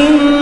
نَفْسٍ